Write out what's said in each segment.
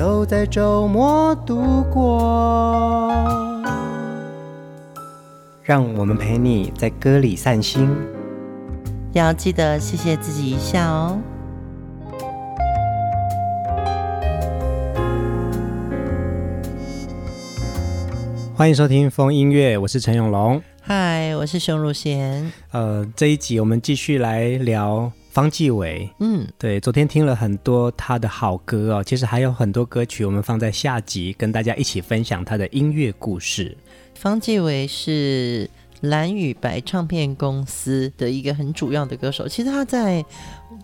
都在周末度过，让我们陪你在歌里散心，要记得谢谢自己一下哦。欢迎收听风音乐，我是陈永龙，嗨，我是熊汝贤。呃，这一集我们继续来聊。方继伟，嗯，对，昨天听了很多他的好歌哦，其实还有很多歌曲，我们放在下集跟大家一起分享他的音乐故事。方继伟是蓝与白唱片公司的一个很主要的歌手，其实他在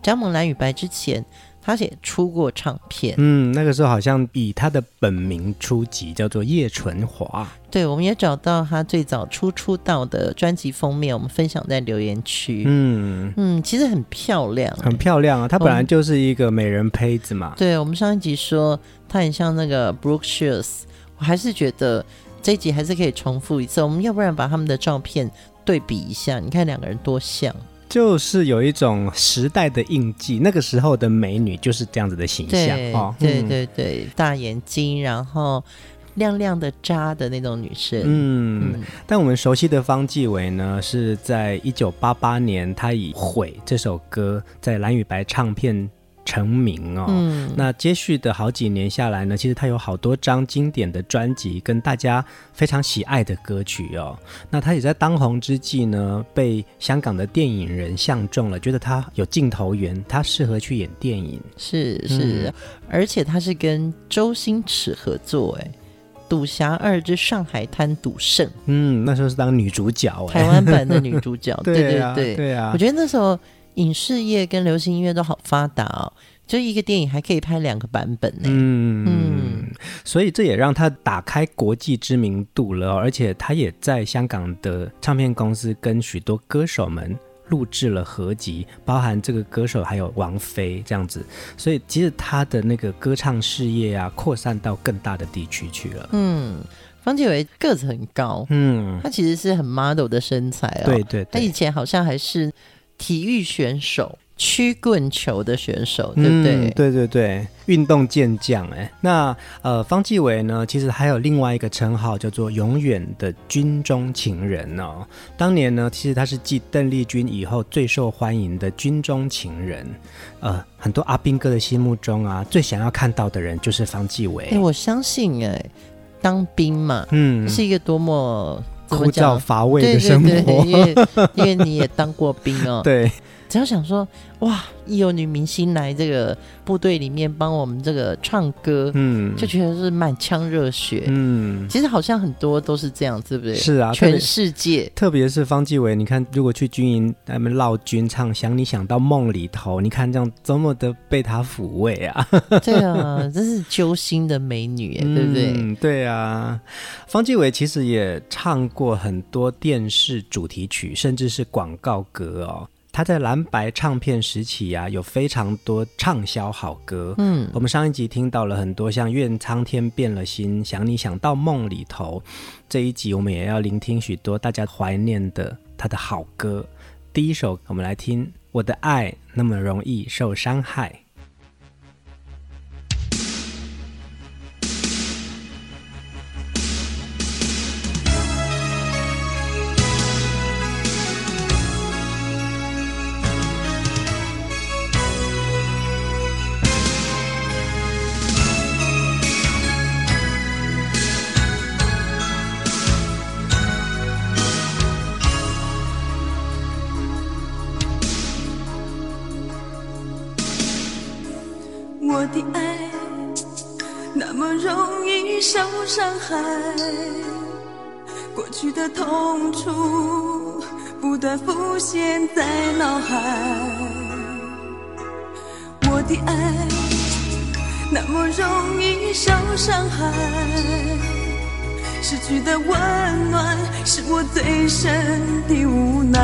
加盟蓝与白之前。他也出过唱片，嗯，那个时候好像以他的本名出辑，叫做叶纯华。对，我们也找到他最早初出道的专辑封面，我们分享在留言区。嗯嗯，其实很漂亮，很漂亮啊！他本来就是一个美人胚子嘛。对，我们上一集说他很像那个 Brooke Shields，我还是觉得这一集还是可以重复一次。我们要不然把他们的照片对比一下，你看两个人多像。就是有一种时代的印记，那个时候的美女就是这样子的形象哦。对对对，大眼睛，然后亮亮的渣的那种女生。嗯，嗯，但我们熟悉的方季韦呢，是在一九八八年，她以《悔》这首歌在蓝与白唱片。成名哦，嗯，那接续的好几年下来呢，其实他有好多张经典的专辑跟大家非常喜爱的歌曲哦。那他也在当红之际呢，被香港的电影人相中了，觉得他有镜头缘，他适合去演电影。是是，嗯，而且他是跟周星驰合作，哎，《赌侠二之上海滩赌圣》。嗯，那时候是当女主角，台湾版的女主角。对啊，对对对，对啊，我觉得那时候。影视业跟流行音乐都好发达哦，就一个电影还可以拍两个版本呢。嗯嗯，所以这也让他打开国际知名度了，而且他也在香港的唱片公司跟许多歌手们录制了合集，包含这个歌手还有王菲这样子。所以其实他的那个歌唱事业啊，扩散到更大的地区去了。嗯，方季惟个子很高，嗯，他其实是很 model 的身材哦。对，对对，他以前好像还是。体育选手，曲棍球的选手，对不对？嗯、对对对，运动健将。哎，那呃，方继伟呢，其实还有另外一个称号，叫做“永远的军中情人”哦。当年呢，其实他是继邓丽君以后最受欢迎的军中情人。呃，很多阿兵哥的心目中啊，最想要看到的人就是方继伟。哎，我相信，哎，当兵嘛，嗯，是一个多么。枯燥乏味的生活，对对对，因为因为你也当过兵哦。对，只要想说，哇，一有女明星来这个部队里面帮我们这个唱歌，嗯，就觉得是满腔热血，嗯，其实好像很多都是这样，对不对？是啊，全世界，特别是方季伟，你看，如果去军营他们绕军唱《想你想到梦里头》，你看这样多么的被他抚慰啊！对啊，真是揪心的美女，对不对？嗯，对啊。方季伟其实也唱过很多电视主题曲，甚至是广告歌哦。他在蓝白唱片时期啊，有非常多畅销好歌。嗯，我们上一集听到了很多，像《愿苍天变了心》、《想你想到梦里头》。这一集我们也要聆听许多大家怀念的他的好歌。第一首，我们来听《我的爱那么容易受伤害》。受伤害，过去的痛楚不断浮现在脑海。我的爱。那么容易受伤害，失去的温暖是我最深的无奈。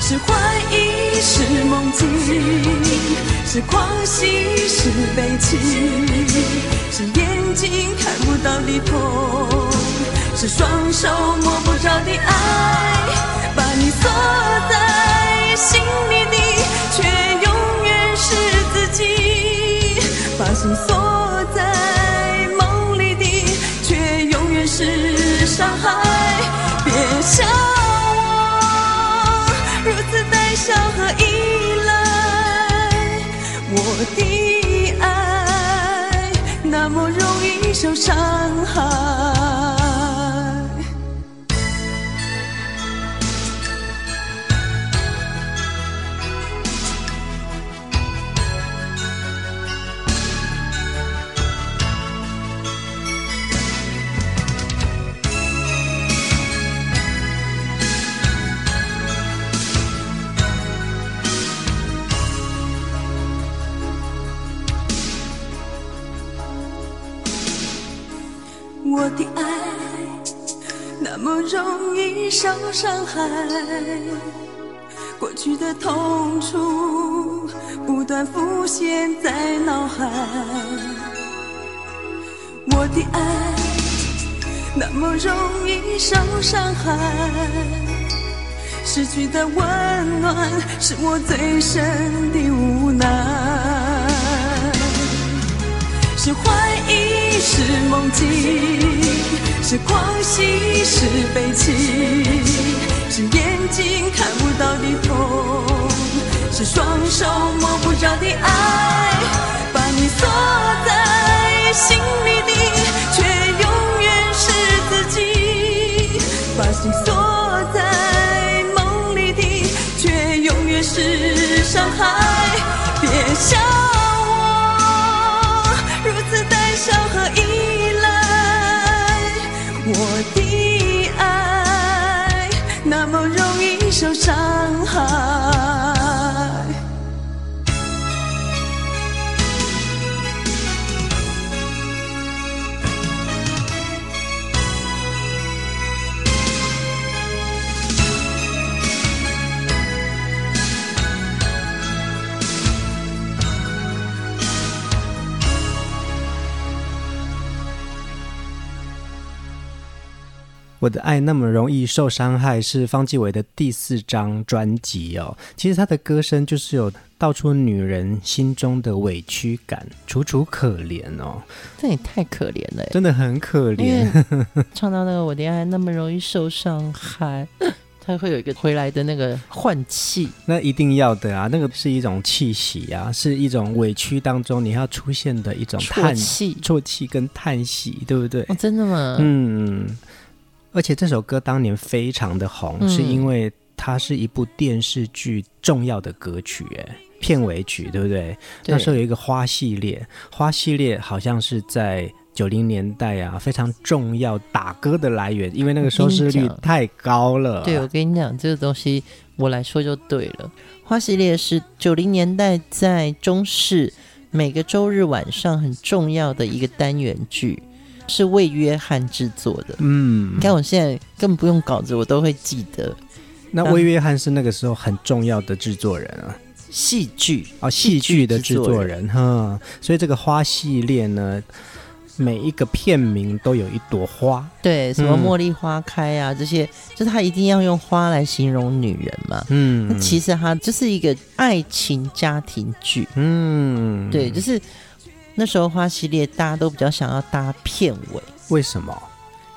是怀疑，是梦境，是狂喜，是悲情，是眼睛看不到的痛，是双手摸不着的爱，把你锁在心里的，却永远是自己，把心锁在梦里的，却永远是伤害。伤害。受伤害，过去的痛楚不断浮现在脑海。我的爱那么容易受伤害，失去的温暖是我最深的无奈。是怀疑，是梦境，是狂喜，是悲情，是眼睛看不到的痛，是双手摸不着的爱，把你锁在心我的爱那么容易受伤害，是方季伟的第四张专辑哦。其实他的歌声就是有道出女人心中的委屈感，楚楚可怜哦。这也太可怜了，真的很可怜。唱到那个我的爱那么容易受伤害，他会有一个回来的那个换气，那一定要的啊。那个是一种气息啊，是一种委屈当中你要出现的一种叹气、啜气跟叹息，对不对？哦，真的吗？嗯。而且这首歌当年非常的红，嗯、是因为它是一部电视剧重要的歌曲，哎，片尾曲，对不对？对。那时候有一个花系列，花系列好像是在九零年代啊，非常重要打歌的来源，因为那个收视率太高了。对，我跟你讲，这个东西我来说就对了。花系列是九零年代在中视每个周日晚上很重要的一个单元剧。是为约翰制作的，嗯，你看我现在根本不用稿子，我都会记得。那魏约翰是那个时候很重要的制作人啊，戏剧啊，戏剧的制作人哈，所以这个花系列呢。每一个片名都有一朵花，对，什么茉莉花开啊，嗯、这些就是他一定要用花来形容女人嘛。嗯，那其实它就是一个爱情家庭剧。嗯，对，就是那时候花系列大家都比较想要搭片尾，为什么？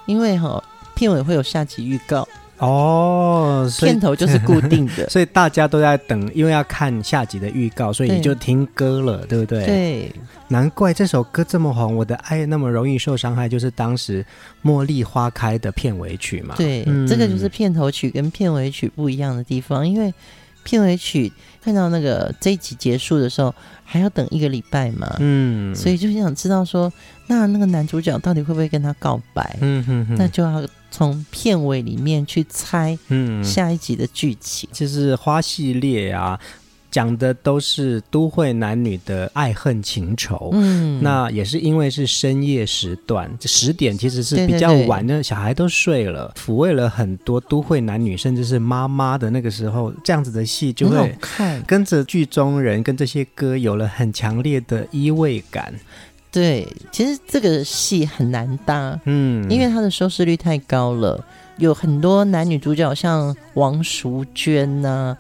因为哈片尾会有下集预告。哦，片头就是固定的，所以大家都在等，因为要看下集的预告，所以你就听歌了，对，对不对？对，难怪这首歌这么红，《我的爱那么容易受伤害》就是当时《茉莉花开》的片尾曲嘛。对，嗯、这个就是片头曲跟片尾曲不一样的地方，因为片尾曲看到那个这一集结束的时候，还要等一个礼拜嘛。嗯，所以就想知道说，那那个男主角到底会不会跟他告白？嗯哼哼，那就要。从片尾里面去猜，嗯，下一集的剧情。就是花系列啊，讲的都是都会男女的爱恨情仇。嗯，那也是因为是深夜时段，十点其实是比较晚的，小孩都睡了，抚慰了很多都会男女，甚至是妈妈的那个时候，这样子的戏就会跟着剧中人跟这些歌有了很强烈的依偎感。对，其实这个戏很难搭，嗯，因为它的收视率太高了，有很多男女主角，像王淑娟呐、啊，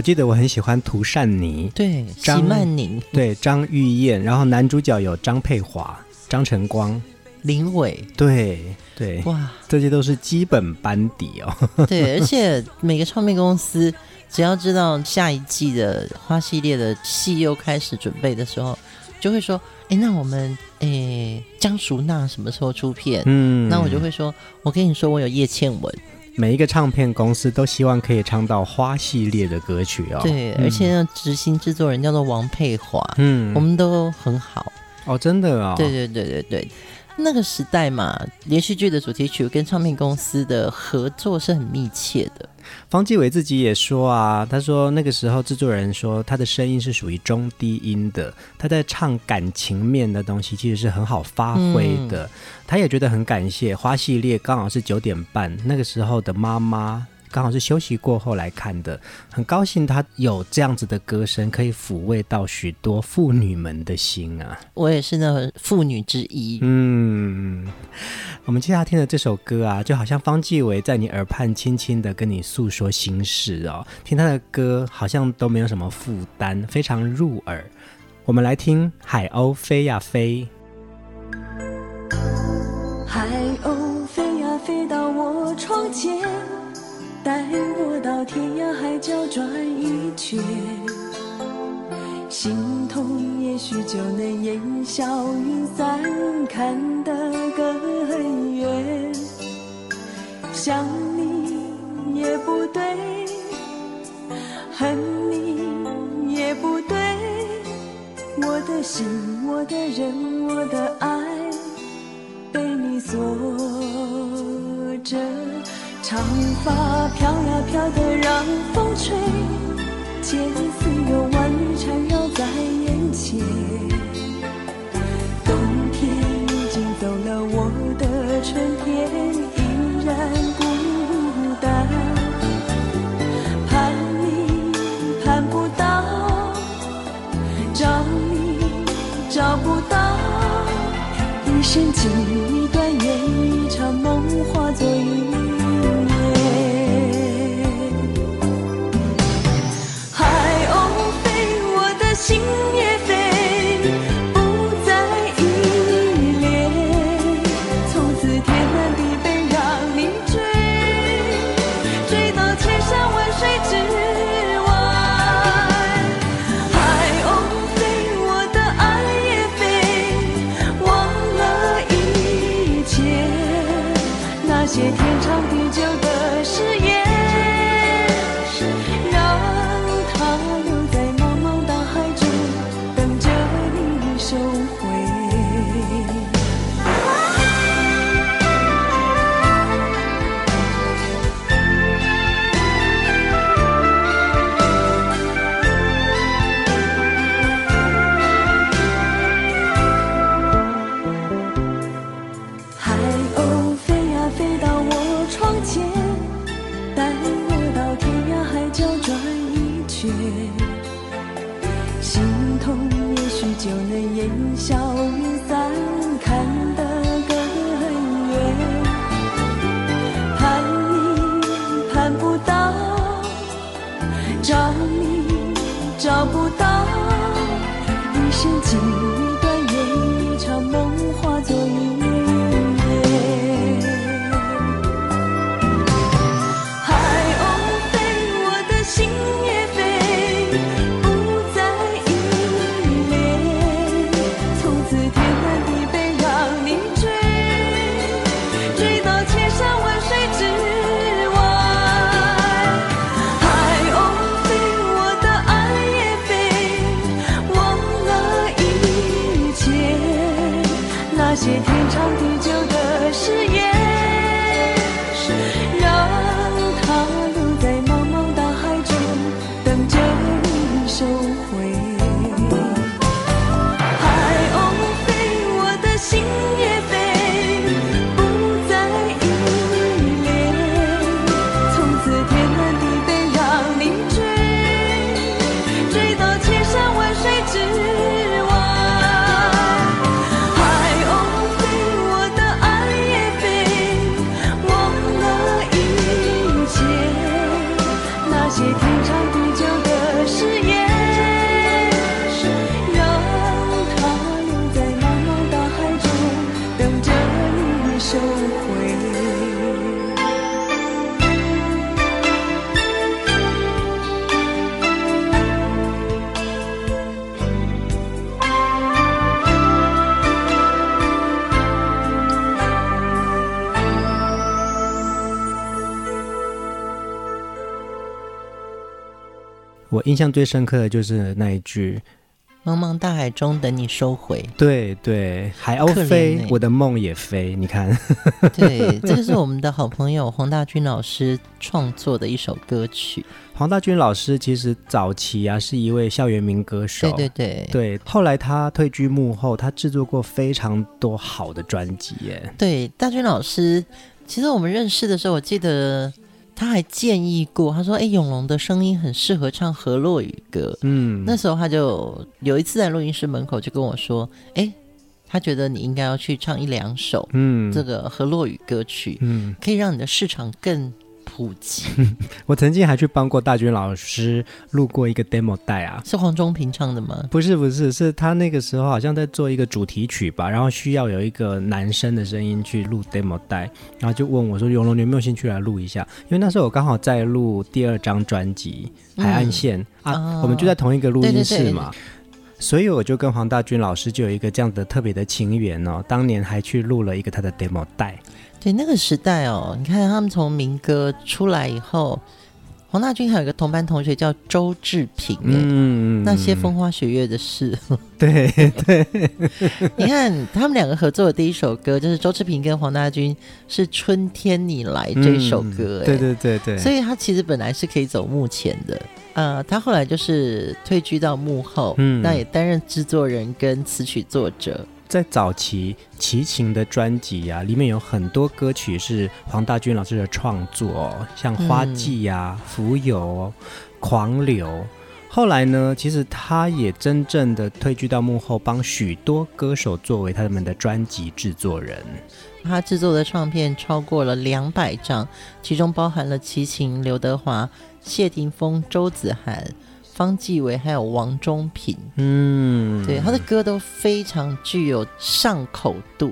我记得我很喜欢涂善妮，对，张曼宁，对，张玉燕，然后男主角有张佩华、张晨光、林伟，对对，哇，这些都是基本班底哦。对，而且每个唱片公司只要知道下一季的花系列的戏又开始准备的时候，就会说。哎，那我们诶，江淑娜什么时候出片？嗯，那我就会说，我跟你说，我有叶倩文。每一个唱片公司都希望可以唱到花系列的歌曲哦。对，嗯、而且呢，执行制作人叫做王佩华，嗯，我们都很好哦，真的啊、哦。对对对对对。那个时代嘛，连续剧的主题曲跟唱片公司的合作是很密切的。方季伟自己也说啊，他说那个时候制作人说他的声音是属于中低音的，他在唱感情面的东西其实是很好发挥的。嗯、他也觉得很感谢花系列刚好是九点半那个时候的妈妈。刚好是休息过后来看的，很高兴他有这样子的歌声，可以抚慰到许多妇女们的心啊！我也是那个妇女之一。嗯，我们接下来听的这首歌啊，就好像方季伟在你耳畔轻轻的跟你诉说心事哦。听他的歌好像都没有什么负担，非常入耳。我们来听《海鸥飞呀飞》。带我到天涯海角转一圈，心痛也许就能烟消云散，看得更远。想你也不对，恨你也不对，我的心，我的人，我的爱，被你锁着。长发飘呀飘的让风吹，千丝有万缕缠绕在眼前。冬天已经走了，我的春天依然孤单。盼你盼不到，找你找不到，一生情让我印象最深刻的就是那一句。茫茫大海中等你收回。对对，海鸥飞，欸、我的梦也飞。你看，对，这个是我们的好朋友黄大军老师创作的一首歌曲。黄大军老师其实早期啊是一位校园民歌手，对对对对。后来他退居幕后，他制作过非常多好的专辑耶。对，大军老师，其实我们认识的时候，我记得。他还建议过，他说：“哎，永龙的声音很适合唱河洛语歌。”嗯，那时候他就有一次在录音室门口就跟我说：“哎，他觉得你应该要去唱一两首，嗯，这个河洛语歌曲，嗯，可以让你的市场更。”普及，我曾经还去帮过大军老师录过一个 demo 带啊，是黄忠平唱的吗？不是，不是，是他那个时候好像在做一个主题曲吧，然后需要有一个男生的声音去录 demo 带，然后就问我说：“永龙，你有没有兴趣来录一下？”因为那时候我刚好在录第二张专辑《海岸线》嗯、啊，哦、我们就在同一个录音室嘛，对对对，所以我就跟黄大军老师就有一个这样的特别的情缘哦，当年还去录了一个他的 demo 带。对那个时代哦，你看他们从民歌出来以后，黄大军还有一个同班同学叫周志平，嗯，那些风花雪月的事，对 对，对你看他们两个合作的第一首歌，就是周志平跟黄大军是《春天你来》这首歌，对对对对，所以他其实本来是可以走幕前的，呃，他后来就是退居到幕后，嗯，那也担任制作人跟词曲作者。在早期齐秦的专辑呀，里面有很多歌曲是黄大军老师的创作，像《花季》呀、《浮游》、《狂流》。后来呢，其实他也真正的退居到幕后，帮许多歌手作为他们的专辑制作人。他制作的唱片超过了两百张，其中包含了齐秦、刘德华、谢霆锋、周子涵。方季韦还有王中平，嗯，对，他的歌都非常具有上口度。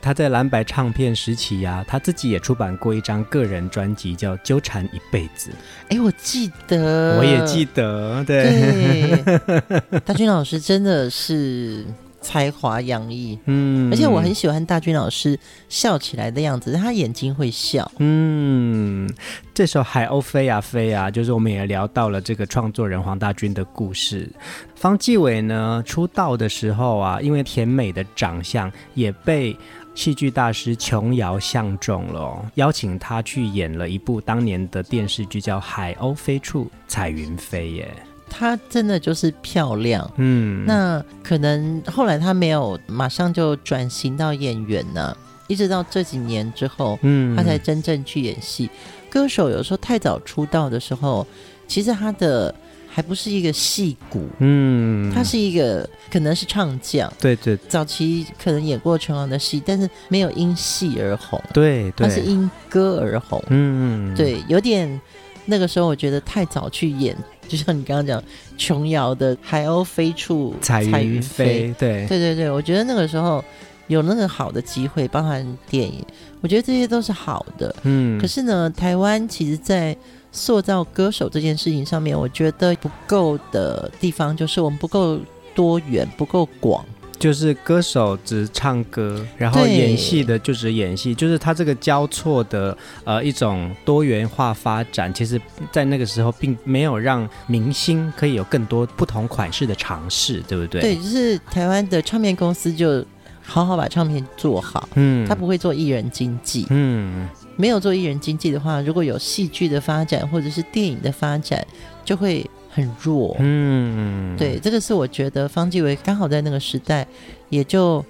他在蓝白唱片时期呀、啊，他自己也出版过一张个人专辑，叫《纠缠一辈子》。哎，我记得，我也记得，对，对 大军老师真的是。才华洋溢，嗯，而且我很喜欢大军老师笑起来的样子，他眼睛会笑，嗯，这首《海鸥飞呀飞呀》，就是我们也聊到了这个创作人黄大军的故事。方继伟呢，出道的时候啊，因为甜美的长相，也被戏剧大师琼瑶相中了，邀请他去演了一部当年的电视剧，叫《海鸥飞处彩云飞》耶。她真的就是漂亮，嗯，那可能后来她没有马上就转型到演员呢，一直到这几年之后，嗯，她才真正去演戏。歌手有时候太早出道的时候，其实她的还不是一个戏骨，嗯，她是一个可能是唱将，对对，早期可能演过琼瑶的戏，但是没有因戏而红，对，她是因歌而红，嗯，对，有点那个时候我觉得太早去演。就像你刚刚讲，琼瑶的《海鸥飞处 彩云飞》对对对对，我觉得那个时候有那个好的机会，包含电影，我觉得这些都是好的。嗯，可是呢，台湾其实，在塑造歌手这件事情上面，我觉得不够的地方，就是我们不够多元，不够广。就是歌手只唱歌，然后演戏的就只演戏，就是他这个交错的呃一种多元化发展，其实在那个时候并没有让明星可以有更多不同款式的尝试，对不对？对，就是台湾的唱片公司就好好把唱片做好，嗯，他不会做艺人经纪，嗯，没有做艺人经纪的话，如果有戏剧的发展或者是电影的发展，就会。很弱，嗯，对，这个是我觉得方季惟刚好在那个时代，也就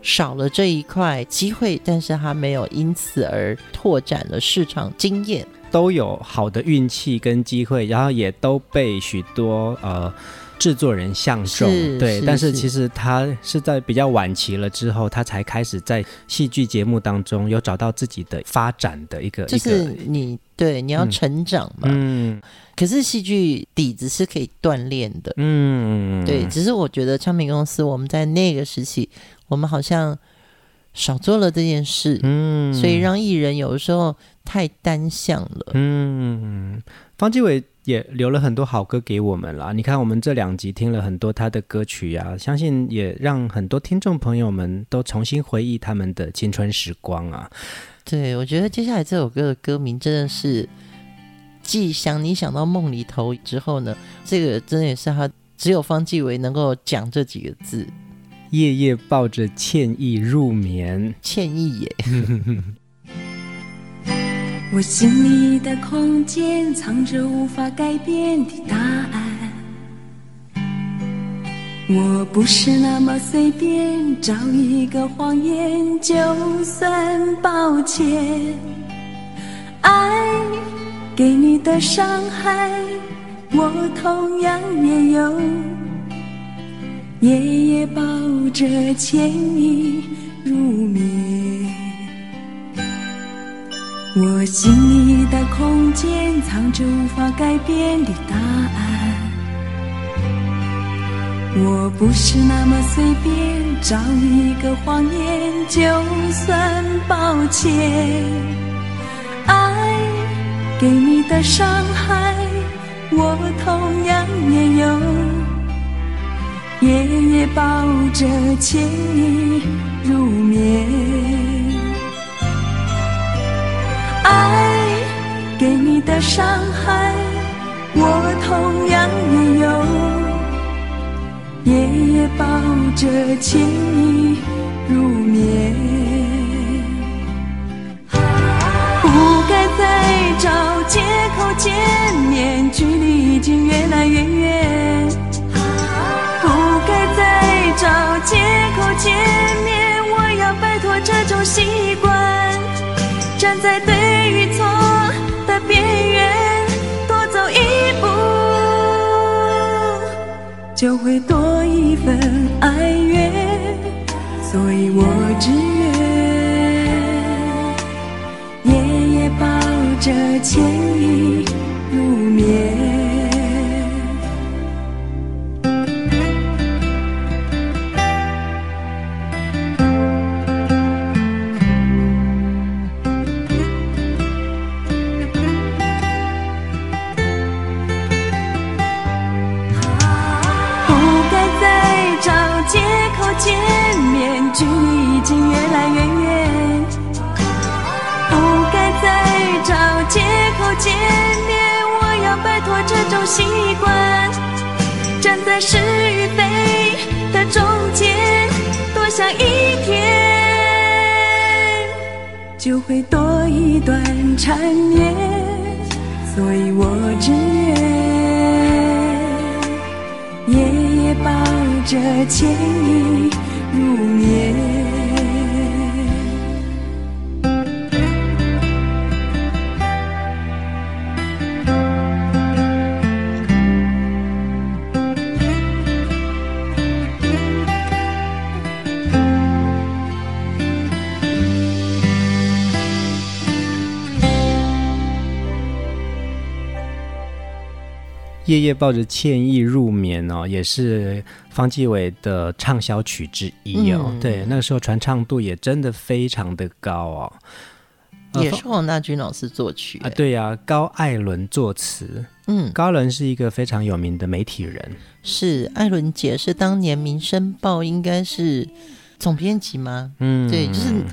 少了这一块机会，但是他没有因此而拓展了市场经验，都有好的运气跟机会，然后也都被许多呃制作人相中，对，但是其实他是在比较晚期了之后，他才开始在戏剧节目当中有找到自己的发展的一个，就是你对你要成长嘛，嗯。嗯可是戏剧底子是可以锻炼的，嗯，对。只是我觉得唱片公司我们在那个时期，我们好像少做了这件事，嗯，所以让艺人有的时候太单向了，嗯。方季惟也留了很多好歌给我们啦，你看我们这两集听了很多他的歌曲啊，相信也让很多听众朋友们都重新回忆他们的青春时光啊。对，我觉得接下来这首歌的歌名真的是。既想你想到梦里头之后呢，这个真的也是他只有方季韦能够讲这几个字。夜夜抱着歉意入眠，歉意耶。我心里的空间藏着无法改变的答案，我不是那么随便找一个谎言就算抱歉。爱给你的伤害，我同样也有。夜夜抱着歉意入眠，我心里的空间藏着无法改变的答案。我不是那么随便找一个谎言就算抱歉。爱给你的伤害，我同样也有。夜夜抱着歉意入眠，爱给你的伤害，我同样也有。夜夜抱着歉意入眠，不该再找借口见面，距离已经越来越远。不该再找借口见面，我要摆脱这种习惯。就会多一份哀怨。所以我只愿夜夜抱着歉意入眠。摆脱这种习惯，站在是与非的中间，多想一天，就会多一段缠绵，所以我只愿夜夜抱着歉意入眠。夜夜抱着歉意入眠哦，也是方季伟的畅销曲之一哦。嗯、对，那个时候传唱度也真的非常的高哦。也是黄大军老师作曲啊，对呀、啊，高艾伦作词。嗯，高艾伦是一个非常有名的媒体人。是艾伦姐是当年《民生报》应该是总编辑吗？嗯，对，就是。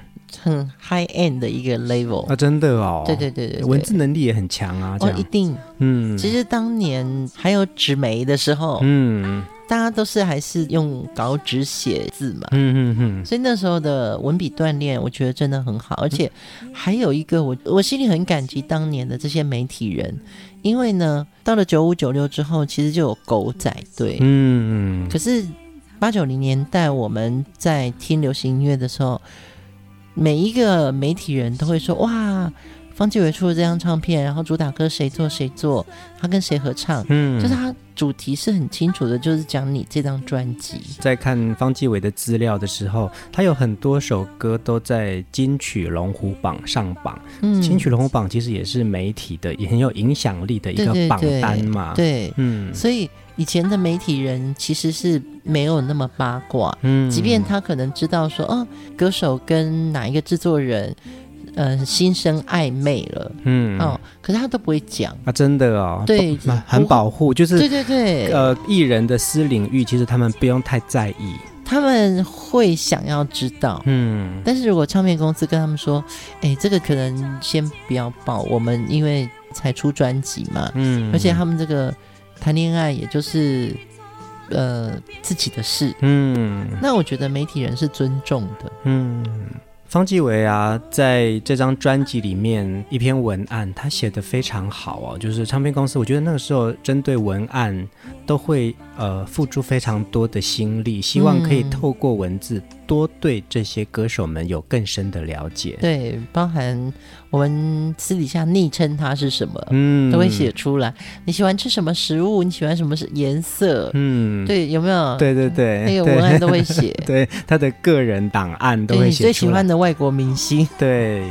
很 high end 的一个 level 啊，真的哦，对对对对，文字能力也很强啊，哦，一定，嗯，其实当年还有纸媒的时候，嗯，大家都是还是用稿纸写字嘛，嗯嗯嗯，所以那时候的文笔锻炼，我觉得真的很好，而且还有一个我我心里很感激当年的这些媒体人，因为呢，到了九五九六之后，其实就有狗仔队，嗯嗯，可是八九零年代我们在听流行音乐的时候。每一个媒体人都会说：“哇，方季惟出了这张唱片，然后主打歌谁做谁做，他跟谁合唱，嗯，就是他主题是很清楚的，就是讲你这张专辑。”在看方季惟的资料的时候，他有很多首歌都在金曲龙虎榜上榜。嗯，金曲龙虎榜其实也是媒体的也很有影响力的一个榜单嘛。对，对，对，嗯，所以。以前的媒体人其实是没有那么八卦，嗯，即便他可能知道说，哦，歌手跟哪一个制作人，呃，心生暧昧了，嗯，哦，可是他都不会讲。啊，真的哦，对，很保护，就是对对对，呃，艺人的私领域其实他们不用太在意，他们会想要知道，嗯，但是如果唱片公司跟他们说，哎，这个可能先不要报，我们因为才出专辑嘛，嗯，而且他们这个谈恋爱也就是呃自己的事，嗯，那我觉得媒体人是尊重的，嗯。方继伟啊，在这张专辑里面一篇文案，他写的非常好哦。就是唱片公司，我觉得那个时候针对文案都会呃付出非常多的心力，希望可以透过文字多对这些歌手们有更深的了解。对，包含我们私底下昵称他是什么，嗯，都会写出来。你喜欢吃什么食物？你喜欢什么颜色？嗯，对，有没有？对对对，那个文案都会写。对，他的个人档案都会写。你最喜欢的外国明星。对，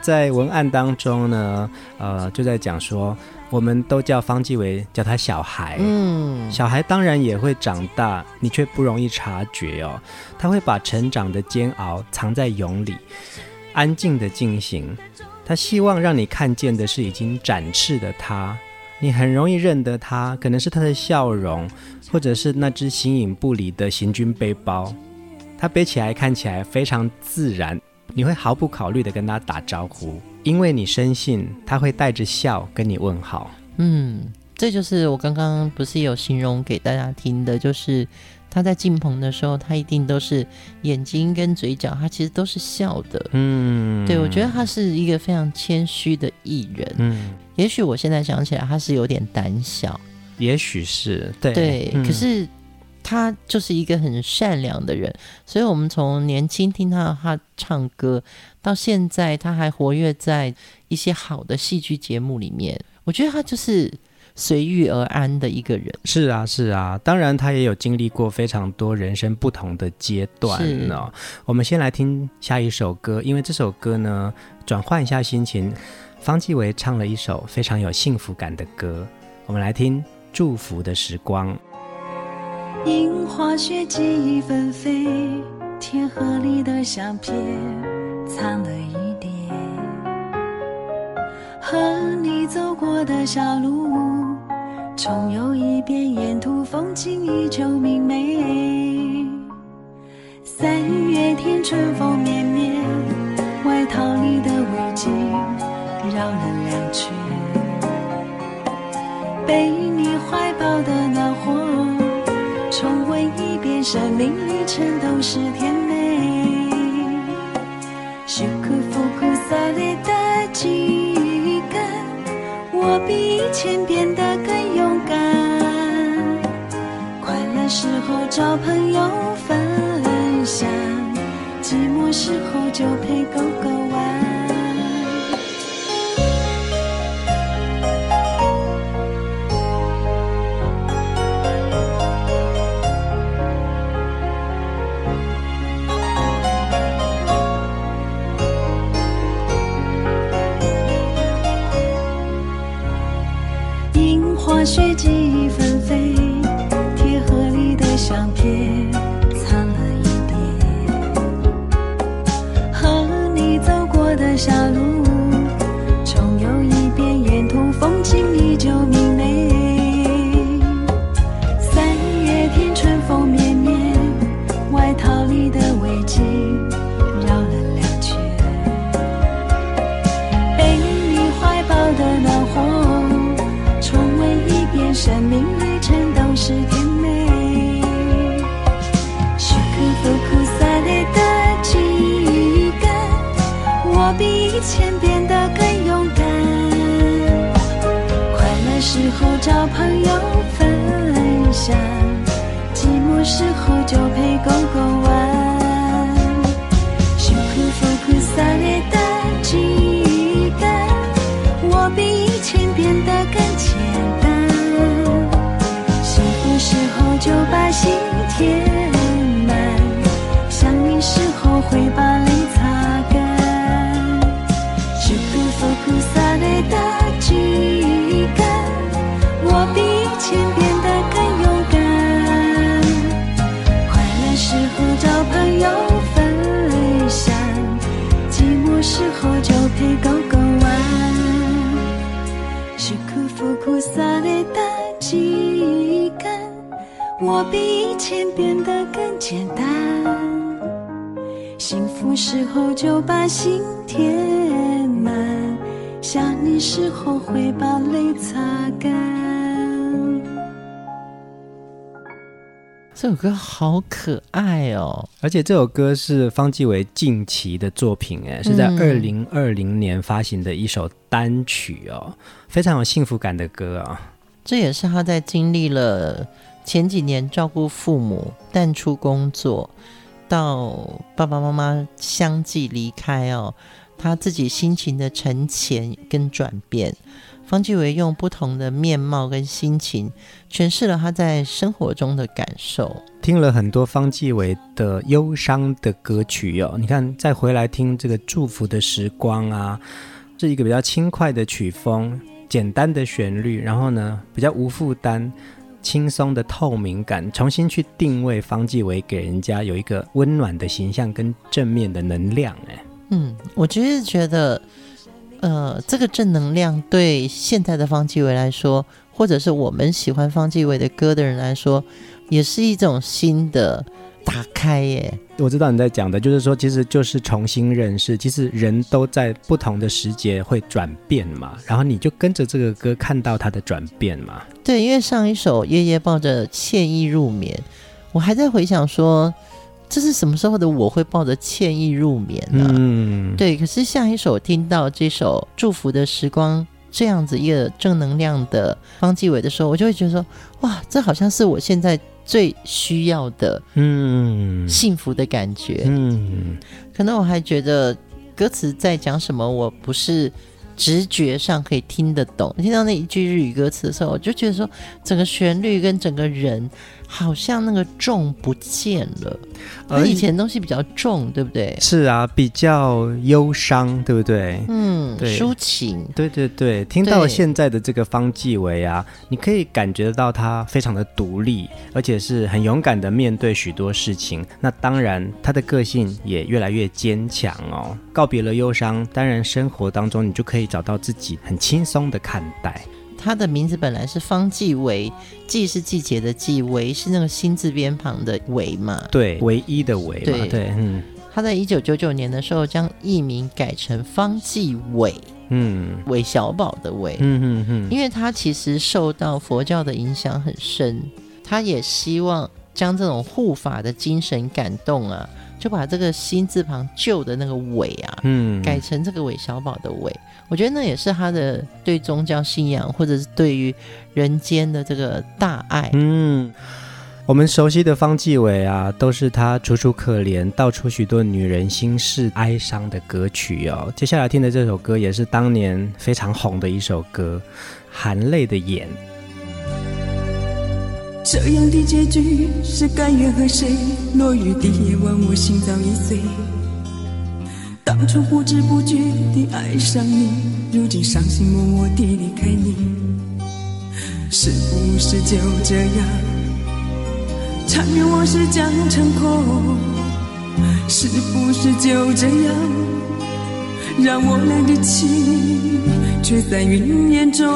在文案当中呢，呃，就在讲说，我们都叫方继伟，叫他小孩。嗯，小孩当然也会长大，你却不容易察觉哦。他会把成长的煎熬藏在蛹里，安静的进行。他希望让你看见的是已经展翅的他，你很容易认得他，可能是他的笑容，或者是那只形影不离的行军背包。他背起来看起来非常自然。你会毫不考虑的跟他打招呼，因为你深信他会带着笑跟你问好。嗯，这就是我刚刚不是有形容给大家听的，就是他在进棚的时候，他一定都是眼睛跟嘴角，他其实都是笑的。嗯，对，我觉得他是一个非常谦虚的艺人。嗯，也许我现在想起来，他是有点胆小，也许是对对，嗯、可是。他就是一个很善良的人，所以我们从年轻听到他唱歌，到现在他还活跃在一些好的戏剧节目里面。我觉得他就是随遇而安的一个人。是啊，是啊，当然他也有经历过非常多人生不同的阶段呢。我们先来听下一首歌，因为这首歌呢，转换一下心情，方季惟唱了一首非常有幸福感的歌。我们来听《祝福的时光》。樱花雪记忆纷飞，天河里的相片藏了一点，和你走过的小路，重游一遍，沿途风景依旧明媚。三月天，春风绵绵，外套里的围巾绕了两圈，被你怀抱的暖和。重温一遍，生命旅程都是甜美。比以前变得更勇敢。快乐时候找朋友分享，寂寞时候就陪狗狗生命旅程都是甜美，舒克服苦涩的记忆感，我比以前变得更勇敢。快乐时候找朋友分享，寂寞时候就陪狗狗玩。我比以前变得更简单。幸福时候就把心填满，想你时候会把泪擦干。这首歌好可爱哦，而且这首歌是方季惟近期的作品，哎，是在二零二零年发行的一首单曲哦，非常有幸福感的歌啊、哦。这也是他在经历了前几年照顾父母、淡出工作，到爸爸妈妈相继离开哦，他自己心情的沉潜跟转变。方季惟用不同的面貌跟心情诠释了他在生活中的感受。听了很多方季惟的忧伤的歌曲哦，你看再回来听这个《祝福的时光》啊，是一个比较轻快的曲风，简单的旋律，然后呢比较无负担、轻松的透明感，重新去定位方继伟，给人家有一个温暖的形象跟正面的能量。哎，嗯，我其实觉得。呃，这个正能量对现在的方继伟来说，或者是我们喜欢方继伟的歌的人来说，也是一种新的打开耶。我知道你在讲的，就是说，其实就是重新认识，其实人都在不同的时节会转变嘛，然后你就跟着这个歌看到它的转变嘛。对，因为上一首《夜夜抱着歉意入眠》，我还在回想说。这是什么时候的我会抱着歉意入眠呢？嗯，对。可是下一首听到这首《祝福的时光》这样子一个正能量的方季伟的时候，我就会觉得说，哇，这好像是我现在最需要的，嗯，幸福的感觉。嗯，可能我还觉得歌词在讲什么，我不是直觉上可以听得懂。听到那一句日语歌词的时候，我就觉得说，整个旋律跟整个人。好像那个重不见了，而以前东西比较重，对不对？是啊，比较忧伤，对不对？嗯，对，抒情，对对对。听到现在的这个方季惟啊，你可以感觉得到他非常的独立，而且是很勇敢的面对许多事情。那当然，他的个性也越来越坚强哦。告别了忧伤，当然生活当中你就可以找到自己很轻松的看待。他的名字本来是方季惟，季是季节的季，惟是那个心字边旁的惟嘛？对，唯一的唯嘛。对，对，嗯。他在一九九九年的时候将艺名改成方季伟，嗯，韦小宝的韦，嗯嗯嗯。因为他其实受到佛教的影响很深，他也希望将这种护法的精神感动啊。就把这个心字旁旧的那个玮啊，嗯，改成这个韦小宝的韦，我觉得那也是他的对宗教信仰，或者是对于人间的这个大爱。嗯，我们熟悉的方季惟啊，都是他楚楚可怜，道出许多女人心事哀伤的歌曲哦。接下来听的这首歌也是当年非常红的一首歌，《含泪的眼》。这样的结局是甘愿和谁？落雨的夜晚，我心早已碎。当初不知不觉地爱上你，如今伤心默默地离开你。是不是就这样，缠绵往事将成空？是不是就这样，让我俩的情却在云烟中？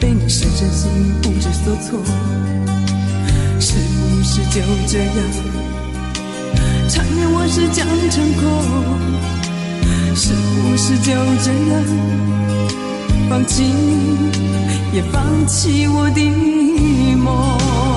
被你深深吸引，不知所措。是不是就这样，缠绵往事将成空？是不是就这样，放弃你，也放弃我的梦？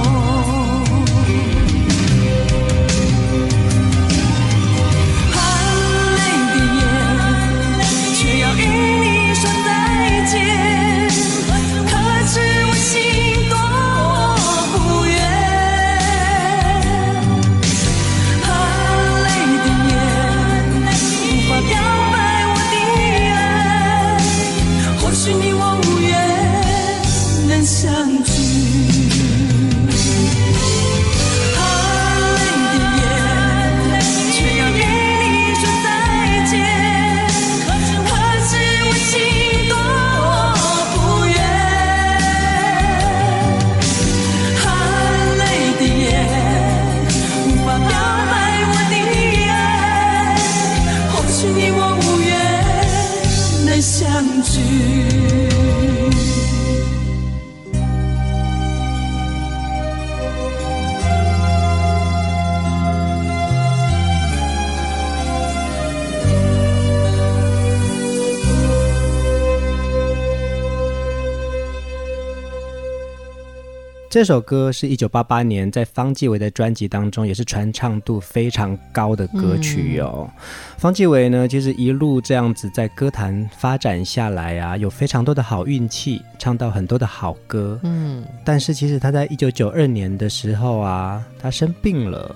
这首歌是一九八八年在方季韦的专辑当中，也是传唱度非常高的歌曲哦。嗯、方季韦呢，其实一路这样子在歌坛发展下来啊，有非常多的好运气，唱到很多的好歌。嗯，但是其实他在一九九二年的时候啊，他生病了，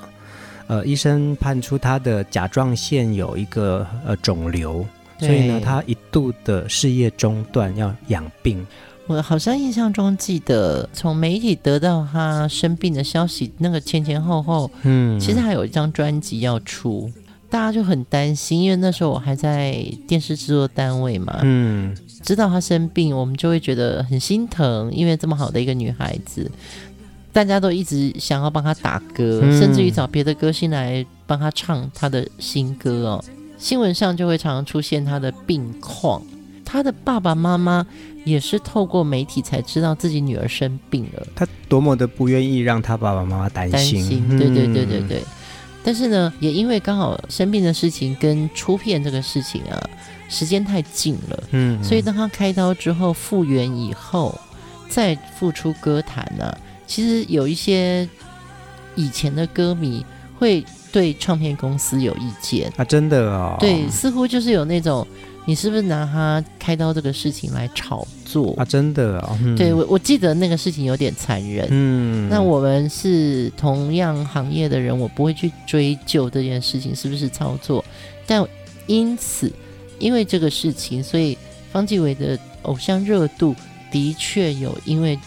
呃，医生判出他的甲状腺有一个呃肿瘤，所以呢，他一度的事业中断，要养病。我好像印象中记得，从媒体得到他生病的消息，那个前前后后，嗯，其实还有一张专辑要出，大家就很担心，因为那时候我还在电视制作单位嘛，嗯，知道他生病，我们就会觉得很心疼，因为这么好的一个女孩子，大家都一直想要帮他打歌，嗯，甚至于找别的歌星来帮他唱他的新歌哦，新闻上就会常常出现他的病况，他的爸爸妈妈。也是透过媒体才知道自己女儿生病了，他多么的不愿意让他爸爸妈妈担心。担心，对对对对对。嗯、但是呢，也因为刚好生病的事情跟出片这个事情啊，时间太近了，嗯，所以当他开刀之后复原以后，再复出歌坛呢、啊，其实有一些以前的歌迷会对唱片公司有意见啊，真的啊、哦，对，似乎就是有那种。你是不是拿他开刀这个事情来炒作啊？真的啊、哦，嗯、对我我记得那个事情有点残忍。嗯，那我们是同样行业的人，我不会去追究这件事情是不是操作。但因此，因为这个事情，所以方季伟的偶像热度的确有因为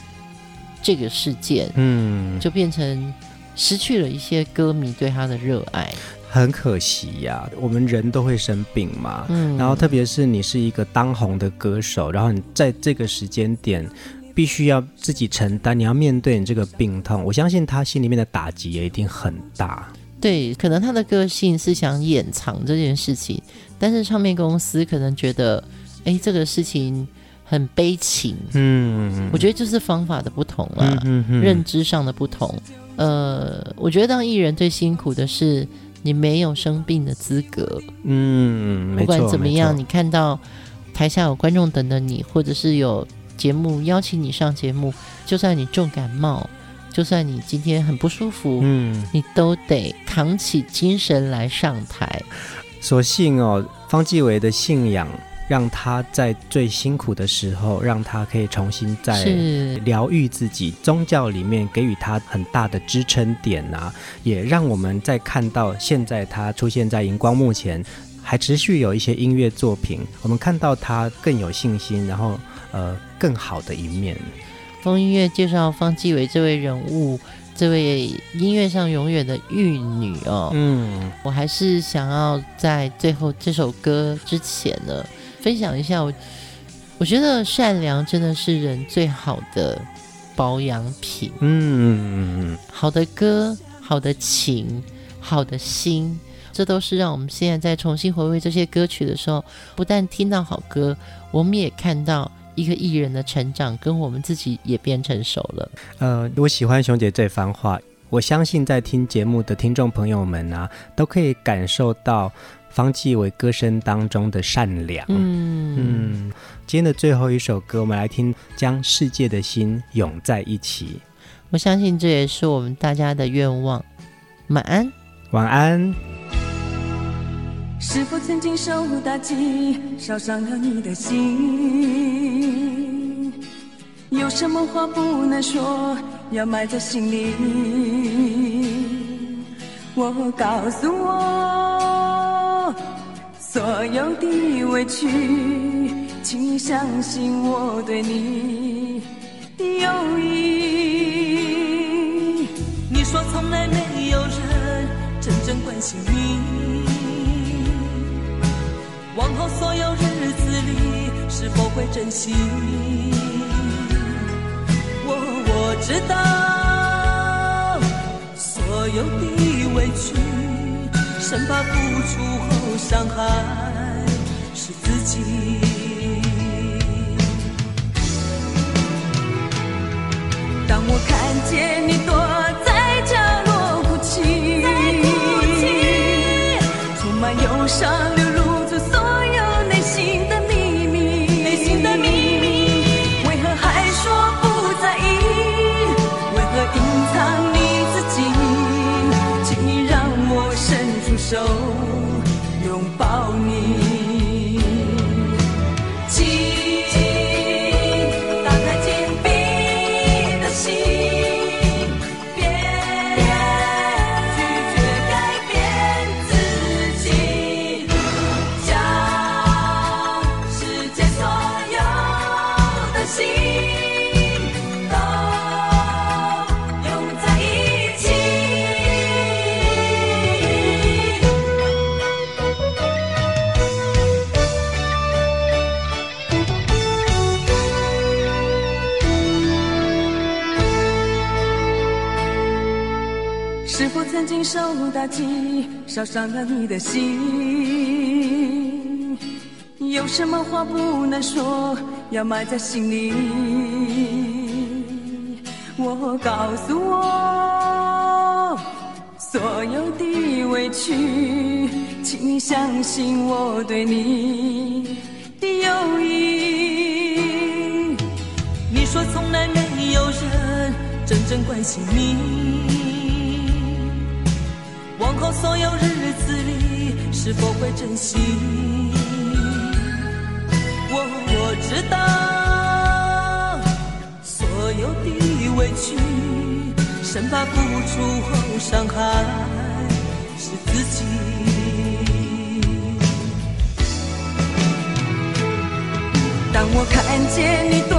这个事件，嗯，就变成失去了一些歌迷对他的热爱。很可惜呀、啊，我们人都会生病嘛。嗯，然后特别是你是一个当红的歌手，然后你在这个时间点必须要自己承担，你要面对你这个病痛。我相信他心里面的打击也一定很大。对，可能他的个性是想掩藏这件事情，但是唱片公司可能觉得，哎，这个事情很悲情。嗯，我觉得就是方法的不同啊，认知上的不同。呃，我觉得当艺人最辛苦的是。你没有生病的资格，嗯，不管怎么样，你看到台下有观众等着你，或者是有节目邀请你上节目，就算你重感冒，就算你今天很不舒服，嗯，你都得扛起精神来上台。所幸哦，方季惟的信仰。让他在最辛苦的时候，让他可以重新再疗愈自己。宗教里面给予他很大的支撑点啊，也让我们在看到现在他出现在荧光幕前，还持续有一些音乐作品，我们看到他更有信心，然后呃更好的一面。风音乐介绍方继伟这位人物，这位音乐上永远的玉女哦。嗯，我还是想要在最后这首歌之前呢。分享一下我，我觉得善良真的是人最好的保养品。嗯，好的歌、好的情、好的心，这都是让我们现在在重新回味这些歌曲的时候，不但听到好歌，我们也看到一个艺人的成长，跟我们自己也变成熟了。呃，我喜欢熊姐这番话。我相信在听节目的听众朋友们啊，都可以感受到方季惟歌声当中的善良。嗯嗯，今天的最后一首歌，我们来听《将世界的心拥在一起》。我相信这也是我们大家的愿望。晚安，晚安。是否曾经受打击，烧伤了你的心？有什么话不能说，要埋在心里？我告诉我，所有的委屈，请你相信我对你的友谊。你说从来没有人真正关心你。往后所有日子里，是否会珍惜？我我知道，所有的委屈，生怕付出后伤害是自己。当我看见你躲在角落哭泣，充满忧伤。击，烧伤了你的心。有什么话不能说，要埋在心里。我告诉我，所有的委屈，请你相信我对你的友谊。你说从来没有人真正关心你。所有日子里，是否会珍惜？我我知道，所有的委屈，生怕付出后伤害是自己。当我看见你多